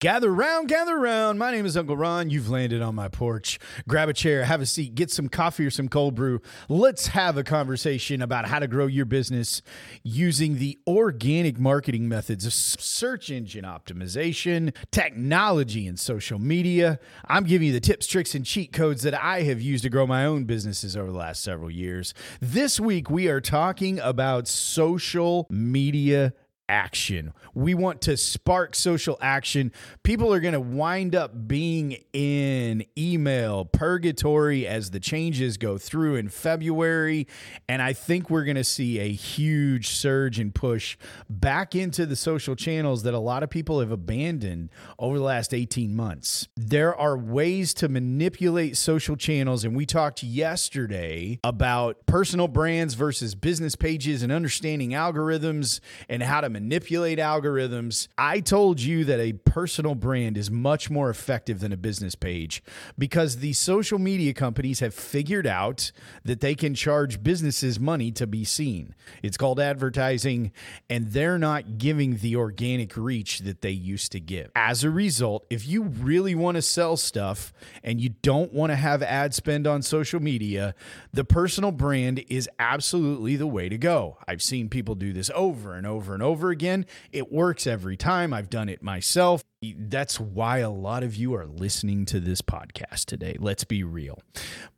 Gather round, gather round. My name is Uncle Ron. You've landed on my porch. Grab a chair, have a seat, get some coffee or some cold brew. Let's have a conversation about how to grow your business using the organic marketing methods of search engine optimization, technology, and social media. I'm giving you the tips, tricks, and cheat codes that I have used to grow my own businesses over the last several years. This week, we are talking about social media action. We want to spark social action. People are going to wind up being in email purgatory as the changes go through in February. And I think we're going to see a huge surge and push back into the social channels that a lot of people have abandoned over the last 18 months. There are ways to manipulate social channels. And we talked yesterday about personal brands versus business pages and understanding algorithms and how to manipulate algorithms. I told you that a personal brand is much more effective than a business page because the social media companies have figured out that they can charge businesses money to be seen. It's called advertising, and they're not giving the organic reach that they used to give. As a result, if you really want to sell stuff and you don't want to have ad spend on social media, the personal brand is absolutely the way to go. I've seen people do this over and over and over again. It works every time. I've done it myself. That's why a lot of you are listening to this podcast today. Let's be real.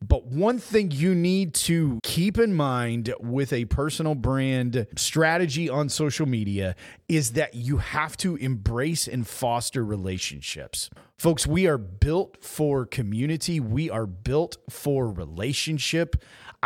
But one thing you need to keep in mind with a personal brand strategy on social media is that you have to embrace and foster relationships. Folks, we are built for community, we are built for relationship.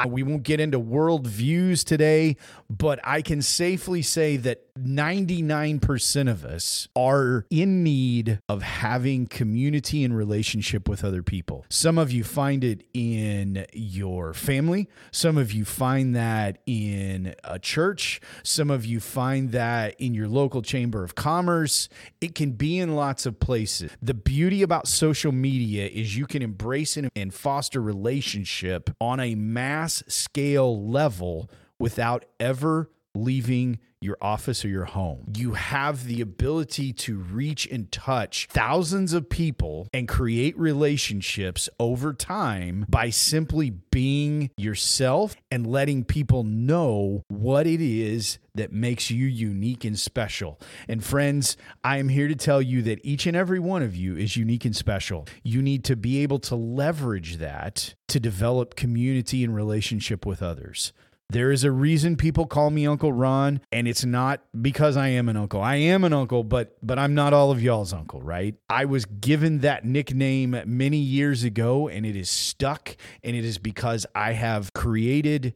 We won't get into world views today, but I can safely say that 99% of us are in need of having community and relationship with other people. Some of you find it in your family, some of you find that in a church, some of you find that in your local chamber of commerce. It can be in lots of places. The beauty about social media is you can embrace and foster relationship on a mass scale level without ever leaving your office or your home. You have the ability to reach and touch thousands of people and create relationships over time by simply being yourself and letting people know what it is that makes you unique and special. And friends, I am here to tell you that each and every one of you is unique and special. You need to be able to leverage that to develop community and relationship with others. There is a reason people call me Uncle Ron, and it's not because I am an uncle. I am an uncle, but but I'm not all of y'all's uncle, right? I was given that nickname many years ago, and it is stuck, and it is because I have created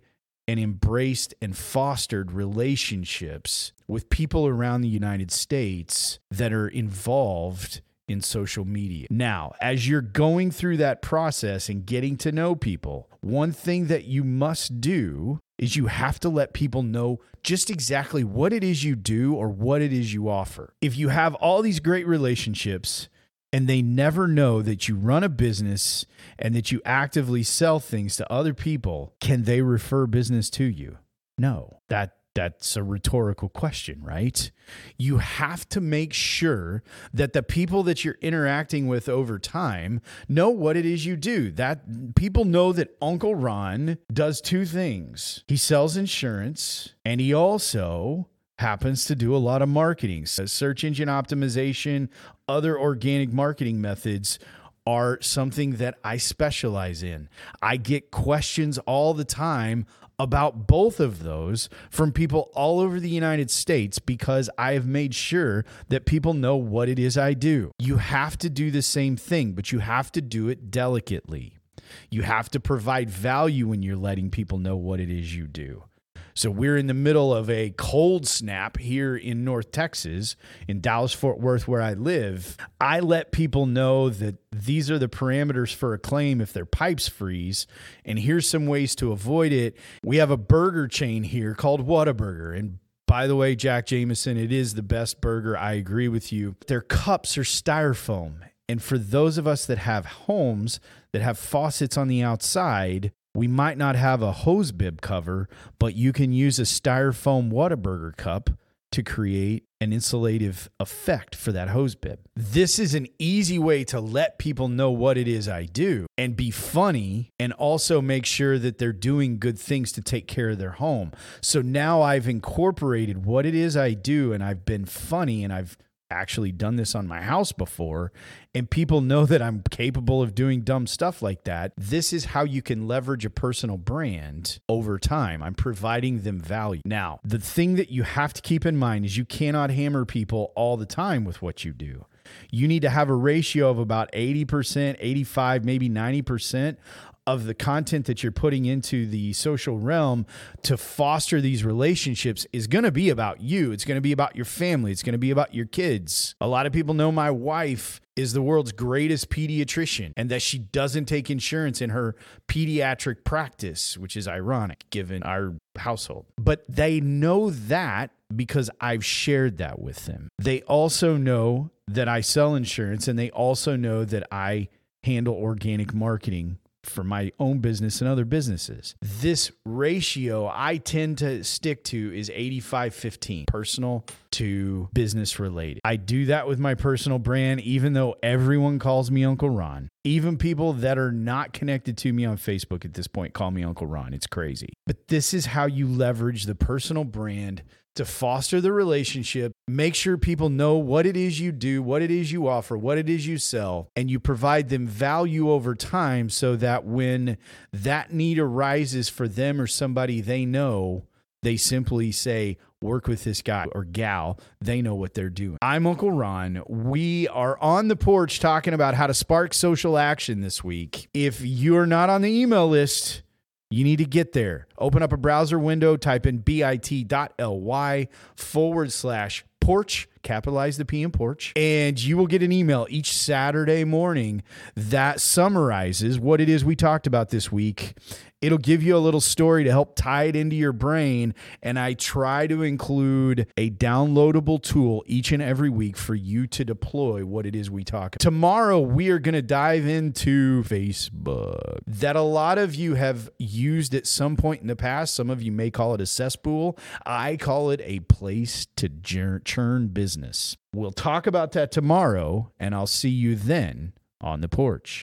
and embraced and fostered relationships with people around the United States that are involved in social media. Now, as you're going through that process and getting to know people, one thing that you must do is you have to let people know just exactly what it is you do or what it is you offer. If you have all these great relationships and they never know that you run a business and that you actively sell things to other people, can they refer business to you? No. That that's a rhetorical question, right? You have to make sure that the people that you're interacting with over time know what it is you do. That people know that Uncle Ron does two things. He sells insurance and he also happens to do a lot of marketing. So search engine optimization, other organic marketing methods are something that I specialize in. I get questions all the time about both of those from people all over the United States because I have made sure that people know what it is I do. You have to do the same thing, but you have to do it delicately. You have to provide value when you're letting people know what it is you do. So we're in the middle of a cold snap here in North Texas, in Dallas Fort Worth, where I live. I let people know that these are the parameters for a claim if their pipes freeze. And here's some ways to avoid it. We have a burger chain here called Whataburger. And by the way, Jack Jameson, it is the best burger. I agree with you. Their cups are styrofoam. And for those of us that have homes that have faucets on the outside, we might not have a hose bib cover, but you can use a styrofoam Whataburger cup to create an insulative effect for that hose bib. This is an easy way to let people know what it is I do and be funny and also make sure that they're doing good things to take care of their home. So now I've incorporated what it is I do and I've been funny and I've actually done this on my house before and people know that I'm capable of doing dumb stuff like that. This is how you can leverage a personal brand over time. I'm providing them value. Now, the thing that you have to keep in mind is you cannot hammer people all the time with what you do. You need to have a ratio of about 80%, 85, maybe 90% of the content that you're putting into the social realm to foster these relationships is going to be about you. It's going to be about your family. It's going to be about your kids. A lot of people know my wife is the world's greatest pediatrician and that she doesn't take insurance in her pediatric practice, which is ironic given our household. But they know that because I've shared that with them. They also know that I sell insurance and they also know that I handle organic marketing for my own business and other businesses. This ratio I tend to stick to is 85 15, personal to business related. I do that with my personal brand, even though everyone calls me Uncle Ron. Even people that are not connected to me on Facebook at this point call me Uncle Ron. It's crazy. But this is how you leverage the personal brand to foster the relationship, make sure people know what it is you do, what it is you offer, what it is you sell, and you provide them value over time so that when that need arises for them or somebody they know, they simply say, work with this guy or gal. They know what they're doing. I'm Uncle Ron. We are on the porch talking about how to spark social action this week. If you're not on the email list, you need to get there. Open up a browser window, type in bit.ly forward slash porch, capitalize the P and porch, and you will get an email each Saturday morning that summarizes what it is we talked about this week It'll give you a little story to help tie it into your brain. And I try to include a downloadable tool each and every week for you to deploy what it is we talk about. Tomorrow, we are going to dive into Facebook that a lot of you have used at some point in the past. Some of you may call it a cesspool. I call it a place to churn business. We'll talk about that tomorrow, and I'll see you then on the porch.